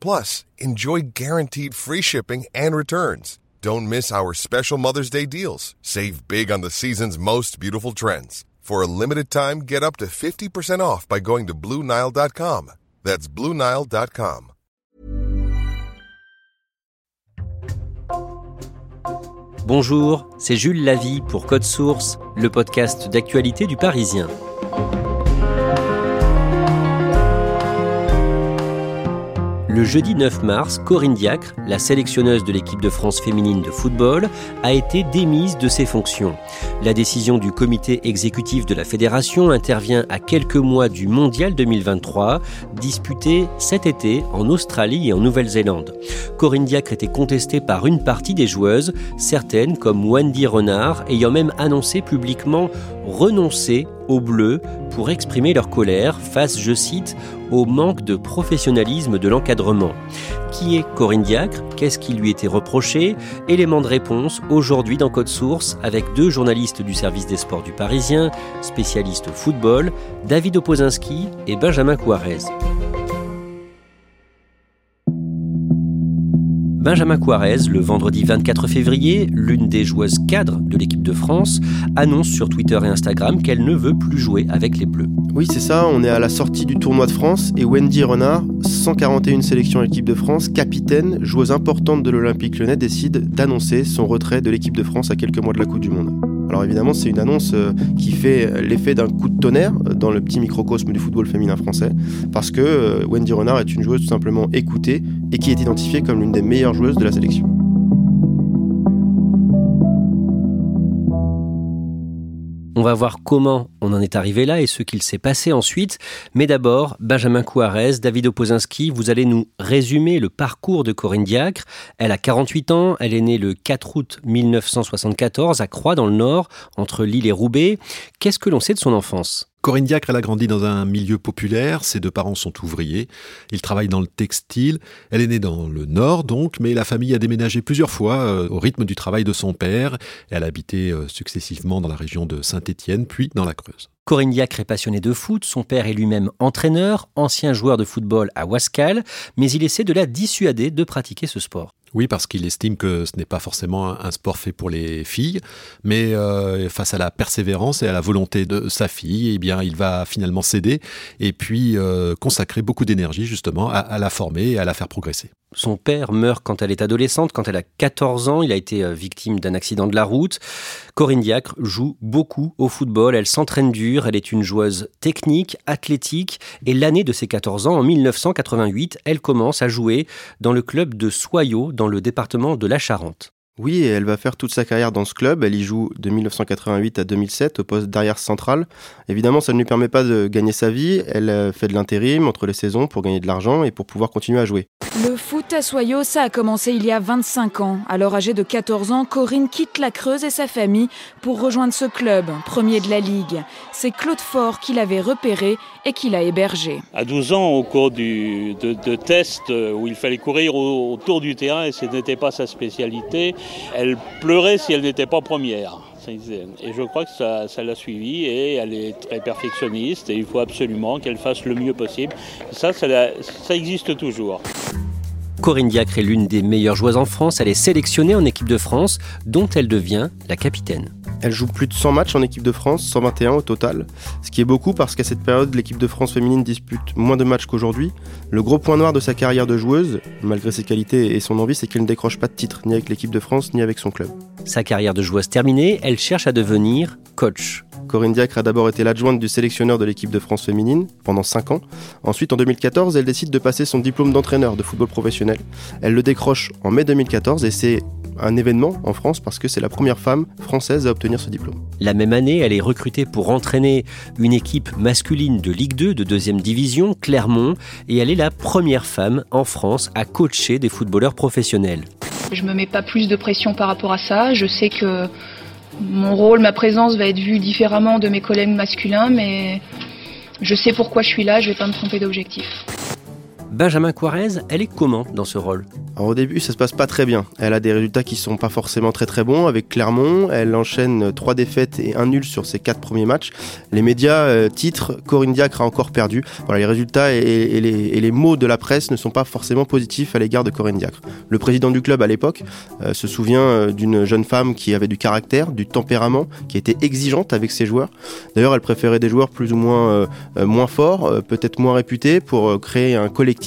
Plus, enjoy guaranteed free shipping and returns. Don't miss our special Mother's Day deals. Save big on the season's most beautiful trends. For a limited time, get up to 50% off by going to Bluenile.com. That's Bluenile.com. Bonjour, c'est Jules Lavie pour Code Source, le podcast d'actualité du Parisien. Le jeudi 9 mars, Corinne Diacre, la sélectionneuse de l'équipe de France féminine de football, a été démise de ses fonctions. La décision du comité exécutif de la fédération intervient à quelques mois du Mondial 2023, disputé cet été en Australie et en Nouvelle-Zélande. Corinne Diacre était contestée par une partie des joueuses, certaines comme Wendy Renard, ayant même annoncé publiquement renoncer au bleu pour exprimer leur colère face, je cite, au manque de professionnalisme de l'encadrement. Qui est Corinne Diacre? Qu'est-ce qui lui était reproché? Élément de réponse aujourd'hui dans Code Source avec deux journalistes du service des sports du Parisien, spécialistes football, David Opozinski et Benjamin Couarez. Benjamin Quarez, le vendredi 24 février, l'une des joueuses cadres de l'équipe de France, annonce sur Twitter et Instagram qu'elle ne veut plus jouer avec les Bleus. Oui, c'est ça, on est à la sortie du tournoi de France et Wendy Renard, 141 sélections à l'équipe de France, capitaine, joueuse importante de l'Olympique lyonnais, décide d'annoncer son retrait de l'équipe de France à quelques mois de la Coupe du Monde. Alors évidemment, c'est une annonce euh, qui fait l'effet d'un coup de tonnerre dans le petit microcosme du football féminin français, parce que euh, Wendy Renard est une joueuse tout simplement écoutée et qui est identifiée comme l'une des meilleures joueuses de la sélection. Va voir comment on en est arrivé là et ce qu'il s'est passé ensuite. Mais d'abord, Benjamin Couarez, David Opozinski, vous allez nous résumer le parcours de Corinne Diacre. Elle a 48 ans, elle est née le 4 août 1974 à Croix dans le Nord, entre Lille et Roubaix. Qu'est-ce que l'on sait de son enfance? Corinne Diacre, elle a grandi dans un milieu populaire, ses deux parents sont ouvriers, ils travaillent dans le textile, elle est née dans le nord donc, mais la famille a déménagé plusieurs fois euh, au rythme du travail de son père, elle a habité euh, successivement dans la région de Saint-Étienne, puis dans la Creuse. Corinne Diacre est passionnée de foot, son père est lui-même entraîneur, ancien joueur de football à Wascal, mais il essaie de la dissuader de pratiquer ce sport. Oui, parce qu'il estime que ce n'est pas forcément un sport fait pour les filles, mais euh, face à la persévérance et à la volonté de sa fille, eh bien, il va finalement céder et puis euh, consacrer beaucoup d'énergie justement à, à la former et à la faire progresser. Son père meurt quand elle est adolescente, quand elle a 14 ans. Il a été euh, victime d'un accident de la route. Corinne Diacre joue beaucoup au football. Elle s'entraîne dur. Elle est une joueuse technique, athlétique. Et l'année de ses 14 ans, en 1988, elle commence à jouer dans le club de Soyaux, dans le département de la Charente. Oui, elle va faire toute sa carrière dans ce club. Elle y joue de 1988 à 2007 au poste d'arrière central. Évidemment, ça ne lui permet pas de gagner sa vie. Elle euh, fait de l'intérim entre les saisons pour gagner de l'argent et pour pouvoir continuer à jouer. Le foot à Soyaux, ça a commencé il y a 25 ans. Alors âgée de 14 ans, Corinne quitte la Creuse et sa famille pour rejoindre ce club, premier de la Ligue. C'est Claude Fort qui l'avait repéré et qui l'a hébergé. À 12 ans, au cours du, de, de tests où il fallait courir autour du terrain et ce n'était pas sa spécialité, elle pleurait si elle n'était pas première. Et je crois que ça, l'a suivi et elle est très perfectionniste et il faut absolument qu'elle fasse le mieux possible. Ça, ça existe toujours. Corinne Diacre est l'une des meilleures joueuses en France. Elle est sélectionnée en équipe de France, dont elle devient la capitaine. Elle joue plus de 100 matchs en équipe de France, 121 au total, ce qui est beaucoup parce qu'à cette période, l'équipe de France féminine dispute moins de matchs qu'aujourd'hui. Le gros point noir de sa carrière de joueuse, malgré ses qualités et son envie, c'est qu'elle ne décroche pas de titre, ni avec l'équipe de France, ni avec son club. Sa carrière de joueuse terminée, elle cherche à devenir coach. Corinne Diacre a d'abord été l'adjointe du sélectionneur de l'équipe de France féminine pendant 5 ans. Ensuite, en 2014, elle décide de passer son diplôme d'entraîneur de football professionnel. Elle le décroche en mai 2014 et c'est un événement en France parce que c'est la première femme française à obtenir ce diplôme. La même année, elle est recrutée pour entraîner une équipe masculine de Ligue 2 de deuxième division, Clermont, et elle est la première femme en France à coacher des footballeurs professionnels. Je me mets pas plus de pression par rapport à ça. Je sais que mon rôle, ma présence va être vue différemment de mes collègues masculins, mais je sais pourquoi je suis là, je vais pas me tromper d'objectif. Benjamin Quarez, elle est comment dans ce rôle? Au début, ça se passe pas très bien. Elle a des résultats qui sont pas forcément très très bons avec Clermont. Elle enchaîne trois défaites et un nul sur ses quatre premiers matchs. Les médias euh, titrent Corinne Diacre a encore perdu. Voilà, les résultats et, les, mots de la presse ne sont pas forcément positifs à l'égard de Corinne Diacre. Le président du club à l'époque euh, se souvient euh, d'une jeune femme qui avait du caractère, du tempérament, qui était exigeante avec ses joueurs. D'ailleurs, elle préférait des joueurs plus ou moins moins forts, peut-être moins réputés, pour créer un collectif.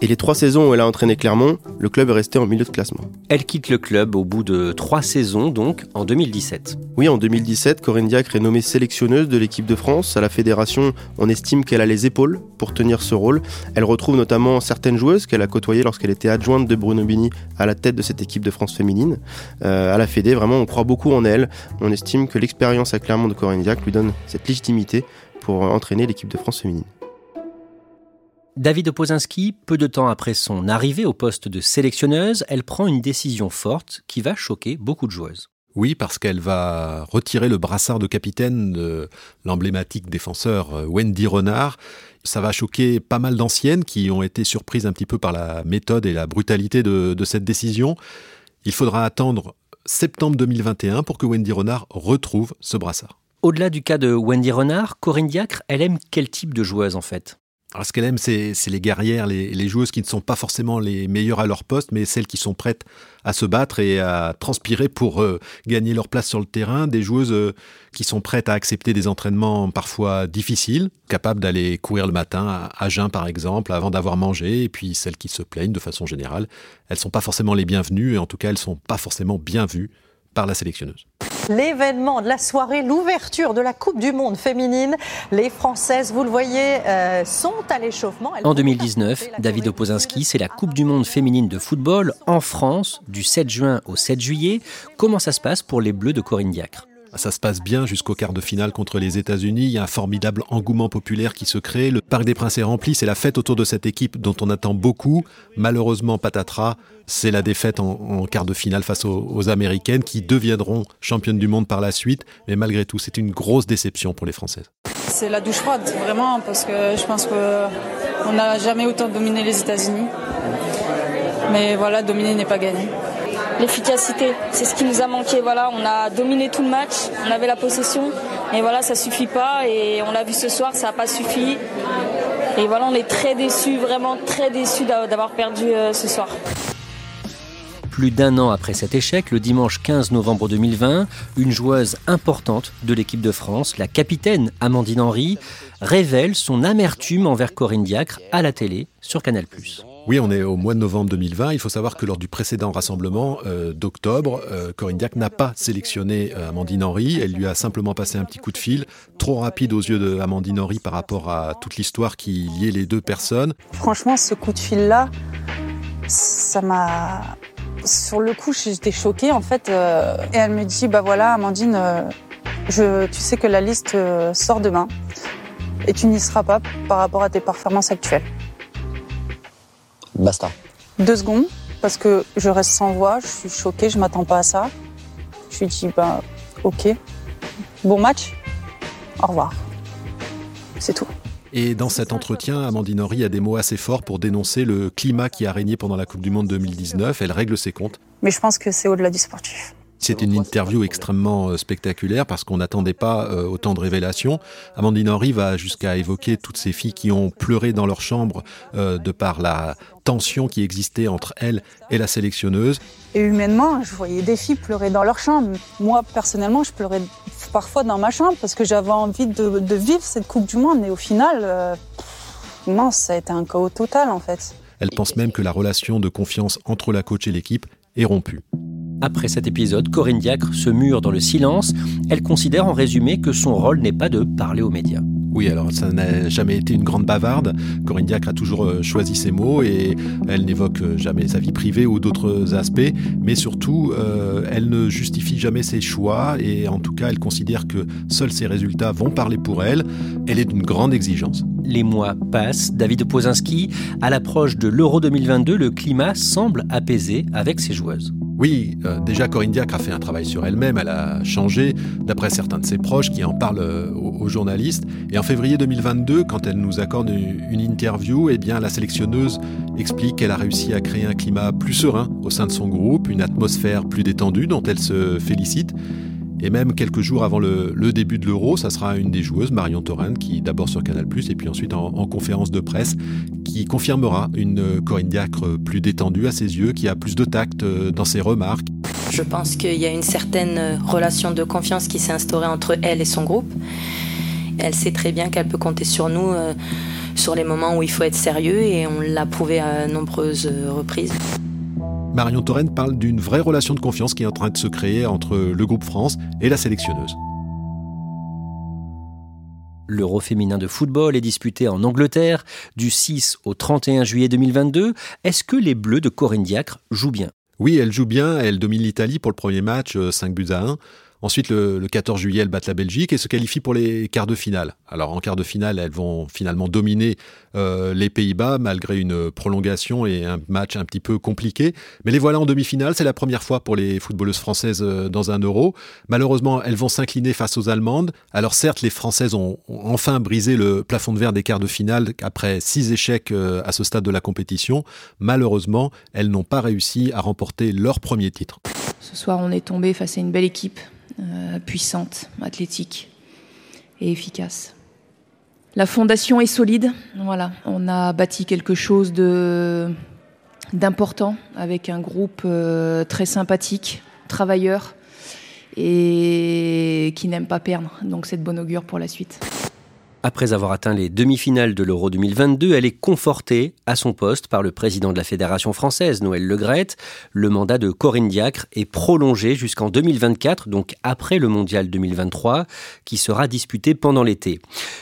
Et les trois saisons où elle a entraîné Clermont, le club est resté en milieu de classement. Elle quitte le club au bout de trois saisons, donc en 2017. Oui, en 2017, Corinne Diacre est nommée sélectionneuse de l'équipe de France. À la fédération, on estime qu'elle a les épaules pour tenir ce rôle. Elle retrouve notamment certaines joueuses qu'elle a côtoyées lorsqu'elle était adjointe de Bruno Bini à la tête de cette équipe de France féminine. Euh, à la Fédé, vraiment, on croit beaucoup en elle. On estime que l'expérience à Clermont de Corinne Diacre lui donne cette légitimité pour entraîner l'équipe de France féminine. David Opozinski, peu de temps après son arrivée au poste de sélectionneuse, elle prend une décision forte qui va choquer beaucoup de joueuses. Oui, parce qu'elle va retirer le brassard de capitaine de l'emblématique défenseur euh, Wendy Renard. Ça va choquer pas mal d'anciennes qui ont été surprises un petit peu par la méthode et la brutalité de, de cette décision. Il faudra attendre septembre 2021 pour que Wendy Renard retrouve ce brassard. Au-delà du cas de Wendy Renard, Corinne Diacre, elle aime quel type de joueuse en fait? Alors, ce qu'elle aime, c'est les guerrières, les, joueuses qui ne sont pas forcément les meilleures à leur poste, mais celles qui sont prêtes à se battre et à transpirer pour euh, gagner leur place sur le terrain. Des joueuses euh, qui sont prêtes à accepter des entraînements parfois difficiles, capables d'aller courir le matin à, à jeun par exemple, avant d'avoir mangé. Et puis celles qui se plaignent de façon générale, elles sont pas forcément les bienvenues et en tout cas, elles sont pas forcément bien vues par la sélectionneuse. L'événement de la soirée, l'ouverture de la Coupe du Monde féminine. Les Françaises, vous le voyez, euh, sont à l'échauffement. En 2019, David Opozinski, c'est la Coupe du Monde féminine de football en France du 7 juin au 7 juillet. Comment ça se passe pour les Bleus de Corinne Diacre? Ça se passe bien jusqu'au quart de finale contre les États-Unis. Il y a un formidable engouement populaire qui se crée. Le Parc des Princes est rempli. C'est la fête autour de cette équipe dont on attend beaucoup. Malheureusement, patatras, c'est la défaite en, quart de finale face aux, Américaines qui deviendront championnes du monde par la suite. Mais malgré tout, c'est une grosse déception pour les Françaises. C'est la douche froide, vraiment, parce que je pense qu'on n'a jamais autant dominé les États-Unis. Mais voilà, dominer n'est pas gagné l'efficacité. C'est ce qui nous a manqué. Voilà, on a dominé tout le match, on avait la possession, mais voilà, ça suffit pas. Et on l'a vu ce soir, ça n'a pas suffi. Et voilà, on est très déçus, vraiment très déçus d'avoir perdu euh, ce soir. Plus d'un an après cet échec, le dimanche 15 novembre 2020, une joueuse importante de l'équipe de France, la capitaine Amandine Henry, révèle son amertume envers Corinne Diacre à la télé sur Canal+. Oui, on est au mois de novembre 2020. Il faut savoir que lors du précédent rassemblement euh, d'octobre, euh, Corinne Diac n'a pas sélectionné euh, Amandine Henry. Elle lui a simplement passé un petit coup de fil, trop rapide aux yeux d'Amandine Henry par rapport à toute l'histoire qui liait les deux personnes. Franchement, ce coup de fil-là, ça m'a... Sur le coup, j'étais choquée en fait. et elle me dit, bah voilà, Amandine, tu sais que la liste sort demain et tu n'y seras pas par rapport à tes performances actuelles. Basta. Deux secondes, parce que je reste sans voix, je suis choquée, je m'attends pas à ça. Je lui dis, bah, ok, bon match, au revoir. C'est tout. Et dans cet entretien, Amandine Henry a des mots assez forts pour dénoncer le climat qui a régné pendant la Coupe du Monde 2019. Elle règle ses comptes. Mais je pense que c'est au-delà du sportif. C'est une interview extrêmement euh, spectaculaire parce qu'on n'attendait pas euh, autant de révélations. Amandine Henry va jusqu'à évoquer toutes ces filles qui ont pleuré dans leur chambre euh, de par la tension qui existait entre elle et la sélectionneuse. Et humainement, je voyais des filles pleurer dans leur chambre. Moi, personnellement, je pleurais parfois dans ma chambre parce que j'avais envie de, vivre cette Coupe du Monde. Et au final, non, ça a été un chaos total en fait. Elle pense même que la relation de confiance entre la coach et l'équipe est rompue. Après cet épisode, Corinne Diacre se mure dans le silence. Elle considère en résumé que son rôle n'est pas de parler aux médias. Oui, alors ça n'a jamais été une grande bavarde. Corinne Diacre a toujours euh, choisi ses mots et elle n'évoque euh, jamais sa vie privée ou d'autres aspects, mais surtout, euh, elle ne justifie jamais ses choix et en tout cas, elle considère que seuls ses résultats vont parler pour elle. Elle est d'une grande exigence. Les mois passent. David Pozinski, à l'approche de l'Euro 2022, le climat semble apaisé avec ses joueuses. Oui, euh, déjà Corinne Diacre a fait un travail sur elle-même, elle a changé, d'après certains de ses proches qui en parlent euh, aux, journalistes. Et en février 2022, quand elle nous accorde une, interview, eh bien la sélectionneuse explique qu'elle a réussi à créer un climat plus serein au sein de son groupe, une atmosphère plus détendue dont elle se félicite. Et même quelques jours avant le, début de l'Euro, ça sera une des joueuses, Marion Torren, qui d'abord sur Canal+, et puis ensuite en, conférence de presse, qui confirmera une Corinne Diacre plus détendue à ses yeux, qui a plus de tact euh, dans ses remarques. Je pense qu'il y a une certaine relation de confiance qui s'est instaurée entre elle et son groupe. Elle sait très bien qu'elle peut compter sur nous euh, sur les moments où il faut être sérieux et on l'a prouvé à nombreuses reprises. Marion Torren parle d'une vraie relation de confiance qui est en train de se créer entre le groupe France et la sélectionneuse. L'Euro féminin de football est disputé en Angleterre du 6 au 31 juillet 2022. Est-ce que les Bleus de Corinne Diacre jouent bien? Oui, elle joue bien. Elle domine l'Italie pour le premier match, 5 euh, buts à 1. Ensuite, le, 14 juillet, elles battent la Belgique et se qualifient pour les quarts de finale. Alors en quarts de finale, elles vont finalement dominer euh, les Pays-Bas malgré une prolongation et un match un petit peu compliqué. Mais les voilà en demi-finale. C'est la première fois pour les footballeuses françaises euh, dans un euro. Malheureusement, elles vont s'incliner face aux Allemandes. Alors certes, les Françaises ont, enfin brisé le plafond de verre des quarts de finale après six échecs euh, à ce stade de la compétition. Malheureusement, elles n'ont pas réussi à remporter leur premier titre. Ce soir, on est tombé face à une belle équipe puissante, athlétique et efficace. La fondation est solide. Voilà, on a bâti quelque chose de d'important avec un groupe euh, très sympathique, travailleur et qui n'aime pas perdre. Donc c'est de bon augure pour la suite. Après avoir atteint les demi-finales de l'Euro 2022, elle est confortée à son poste par le président de la Fédération française, Noël Legrette. Le mandat de Corinne Diacre est prolongé jusqu'en 2024, donc après le Mondial 2023, qui sera disputé pendant l'été.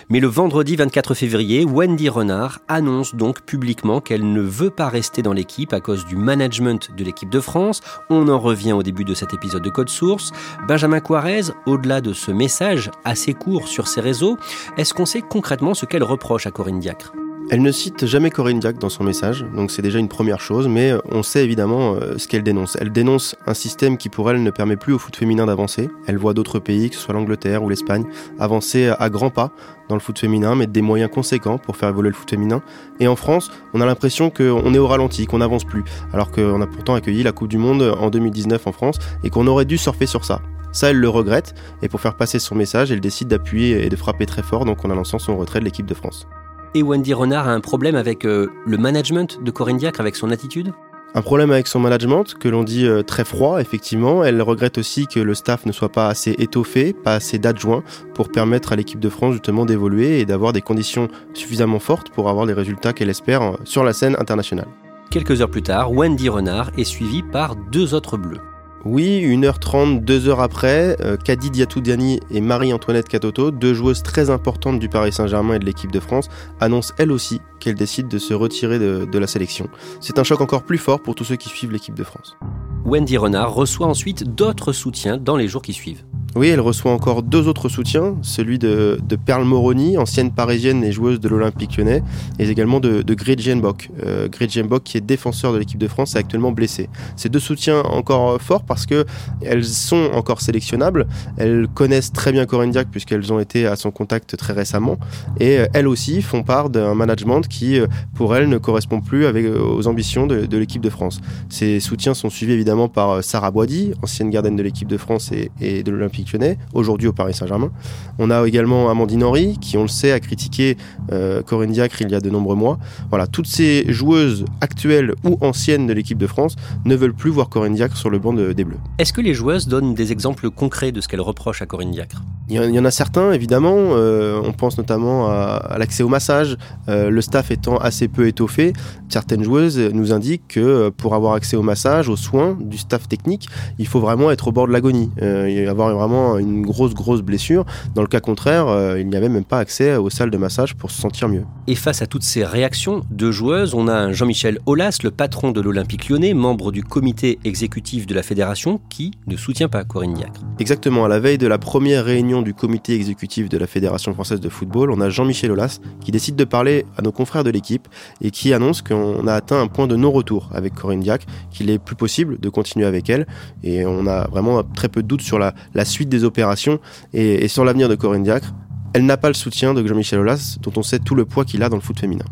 Mais le vendredi 24 février, Wendy Renard annonce donc publiquement qu'elle ne veut pas rester dans l'équipe à cause du management de l'équipe de France. On en revient au début de cet épisode de Code Source. Benjamin Quarez, au-delà de ce message assez court sur ses réseaux, est-ce qu'on concrètement ce qu'elle reproche à Corinne Diacre elle ne cite jamais Corinne Diacre dans son message, donc c'est déjà une première chose, mais on sait évidemment euh, ce qu'elle dénonce. Elle dénonce un système qui pour elle ne permet plus au foot féminin d'avancer. Elle voit d'autres pays, que ce soit l'Angleterre ou l'Espagne, avancer à grands pas dans le foot féminin, mettre des moyens conséquents pour faire évoluer le foot féminin. Et en France, on a l'impression qu'on est au ralenti, qu'on n'avance plus, alors qu'on a pourtant accueilli la Coupe du Monde en 2019 en France et qu'on aurait dû surfer sur ça. Ça, elle le regrette, et pour faire passer son message, elle décide d'appuyer et de frapper très fort, donc en annonçant son retrait de l'équipe de France. Et Wendy Renard a un problème avec euh, le management de Corinne Diacre, avec son attitude? Un problème avec son management, que l'on dit euh, très froid, effectivement. Elle regrette aussi que le staff ne soit pas assez étoffé, pas assez d'adjoints pour permettre à l'équipe de France justement d'évoluer et d'avoir des conditions suffisamment fortes pour avoir les résultats qu'elle espère euh, sur la scène internationale. Quelques heures plus tard, Wendy Renard est suivie par deux autres bleus. Oui, 1h30, 2 heures après, euh, Kadi Diatoudiani et Marie-Antoinette Catoto, deux joueuses très importantes du Paris Saint-Germain et de l'équipe de France, annoncent elles aussi qu'elles décident de se retirer de, de la sélection. C'est un choc encore plus fort pour tous ceux qui suivent l'équipe de France. Wendy Renard reçoit ensuite d'autres soutiens dans les jours qui suivent. Oui, elle reçoit encore deux autres soutiens, celui de, de Perle Moroni, ancienne parisienne et joueuse de l'Olympique lyonnais, et également de, de Gretchen Bock. Euh, Bock, qui est défenseur de l'équipe de France, est actuellement blessé. Ces deux soutiens encore forts parce que elles sont encore sélectionnables, elles connaissent très bien Corinne Diac puisqu'elles ont été à son contact très récemment, et euh, elles aussi font part d'un management qui, euh, pour elles, ne correspond plus avec, euh, aux ambitions de, de l'équipe de France. Ces soutiens sont suivis évidemment par Sarah Boidi, ancienne gardienne de l'équipe de France et, et de l'Olympique lyonnais, aujourd'hui au Paris Saint-Germain. On a également Amandine Henry, qui, on le sait, a critiqué euh, Corinne Diacre il y a de nombreux mois. Voilà, toutes ces joueuses actuelles ou anciennes de l'équipe de France ne veulent plus voir Corinne Diacre sur le banc de, des Bleus. Est-ce que les joueuses donnent des exemples concrets de ce qu'elles reprochent à Corinne Diacre? Il y, en a certains, évidemment. Euh, on pense notamment à, à l'accès au massage. Euh, le staff étant assez peu étoffé, certaines joueuses nous indiquent que euh, pour avoir accès au massage, aux soins du staff technique, il faut vraiment être au bord de l'agonie, euh, avoir vraiment une grosse, grosse blessure. Dans le cas contraire, euh, il n'y avait même pas accès aux salles de massage pour se sentir mieux. Et face à toutes ces réactions de joueuses, on a Jean-Michel Aulas, le patron de l'Olympique lyonnais, membre du comité exécutif de la fédération, qui ne soutient pas Corinne Diacre. Exactement, à la veille de la première réunion du comité exécutif de la Fédération française de football, on a Jean-Michel Aulas qui décide de parler à nos confrères de l'équipe et qui annonce qu'on a atteint un point de non-retour avec Corinne Diacre, qu'il est plus possible de continuer avec elle et on a vraiment très peu de doutes sur la, la suite des opérations et, et sur l'avenir de Corinne Diacre. Elle n'a pas le soutien de Jean-Michel Aulas, dont on sait tout le poids qu'il a dans le foot féminin.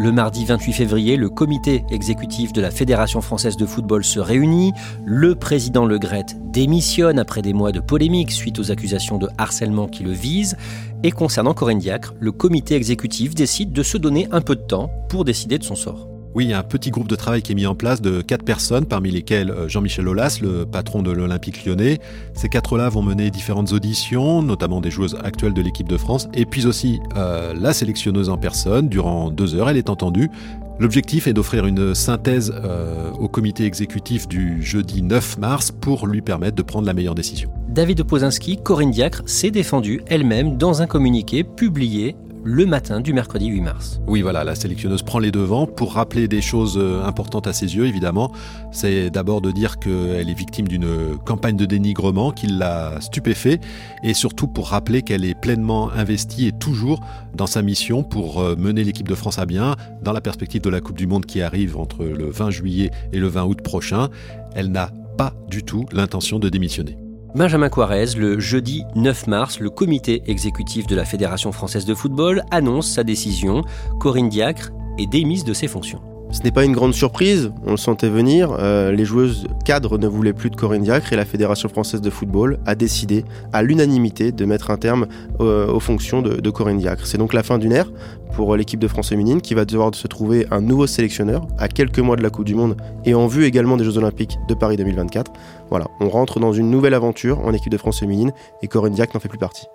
Le mardi 28 février, le comité exécutif de la Fédération française de football se réunit. Le président Le Gret démissionne après des mois de polémique suite aux accusations de harcèlement qui le visent. Et concernant Corinne le comité exécutif décide de se donner un peu de temps pour décider de son sort. Oui, un petit groupe de travail qui est mis en place de quatre personnes, parmi lesquelles euh, Jean-Michel Aulas, le patron de l'Olympique lyonnais. Ces quatre-là vont mener différentes auditions, notamment des joueuses actuelles de l'équipe de France, et puis aussi euh, la sélectionneuse en personne. Durant deux heures, elle est entendue. L'objectif est d'offrir une synthèse euh, au comité exécutif du jeudi 9 mars pour lui permettre de prendre la meilleure décision. David Pozinski, Corinne Diacre s'est défendue elle-même dans un communiqué publié le matin du mercredi 8 mars. Oui, voilà, la sélectionneuse prend les devants pour rappeler des choses euh, importantes à ses yeux, évidemment. C'est d'abord de dire qu'elle est victime d'une campagne de dénigrement qui l'a stupéfait et surtout pour rappeler qu'elle est pleinement investie et toujours dans sa mission pour euh, mener l'équipe de France à bien dans la perspective de la Coupe du Monde qui arrive entre le 20 juillet et le 20 août prochain. Elle n'a pas du tout l'intention de démissionner. Benjamin Quarez, le jeudi 9 mars, le comité exécutif de la Fédération française de football annonce sa décision. Corinne Diacre est démise de ses fonctions. Ce n'est pas une grande surprise, on le sentait venir. Euh, les joueuses cadres ne voulaient plus de Corinne Diacre et la Fédération française de football a décidé à l'unanimité de mettre un terme euh, aux fonctions de, de Corinne Diacre. C'est donc la fin d'une ère pour l'équipe de France féminine qui va devoir se trouver un nouveau sélectionneur à quelques mois de la Coupe du Monde et en vue également des Jeux Olympiques de Paris 2024. Voilà, on rentre dans une nouvelle aventure en équipe de France féminine et Corinne Diacre n'en fait plus partie.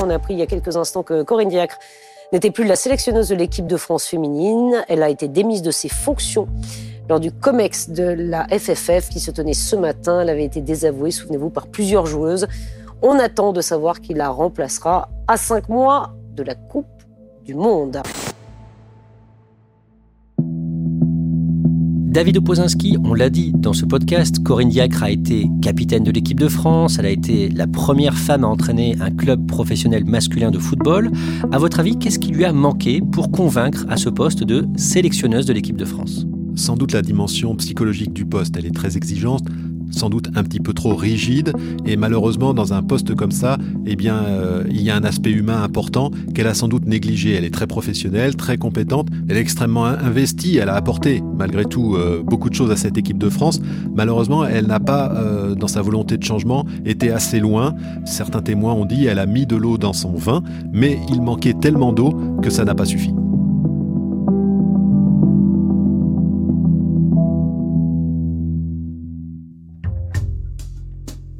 On a appris il y a quelques instants que Corinne Diacre n'était plus la sélectionneuse de l'équipe de France féminine. Elle a été démise de ses fonctions lors du COMEX de la FFF qui se tenait ce matin. Elle avait été désavouée, souvenez-vous, par plusieurs joueuses. On attend de savoir qui la remplacera à cinq mois de la Coupe du Monde. David Opozinski, on l'a dit dans ce podcast, Corinne Diacre a été capitaine de l'équipe de France, elle a été la première femme à entraîner un club professionnel masculin de football. À votre avis, qu'est-ce qui lui a manqué pour convaincre à ce poste de sélectionneuse de l'équipe de France? Sans doute la dimension psychologique du poste, elle est très exigeante sans doute un petit peu trop rigide et malheureusement dans un poste comme ça, eh bien euh, il y a un aspect humain important qu'elle a sans doute négligé. Elle est très professionnelle, très compétente, elle est extrêmement investie, elle a apporté malgré tout euh, beaucoup de choses à cette équipe de France. Malheureusement, elle n'a pas euh, dans sa volonté de changement été assez loin. Certains témoins ont dit elle a mis de l'eau dans son vin, mais il manquait tellement d'eau que ça n'a pas suffi.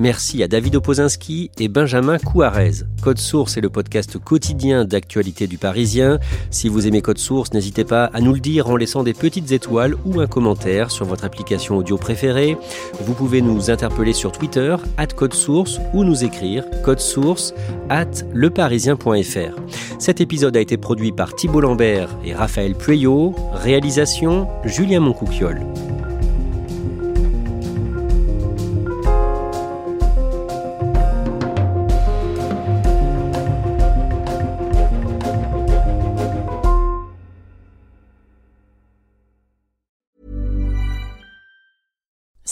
Merci à David Opozinski et Benjamin Couarez. Code Source est le podcast quotidien d'actualité du Parisien. Si vous aimez Code Source, n'hésitez pas à nous le dire en laissant des petites étoiles ou un commentaire sur votre application audio préférée. Vous pouvez nous interpeller sur Twitter, at Code Source, ou nous écrire code source at leparisien.fr. Cet épisode a été produit par Thibault Lambert et Raphaël Pueyo. Réalisation Julien Moncouquiole.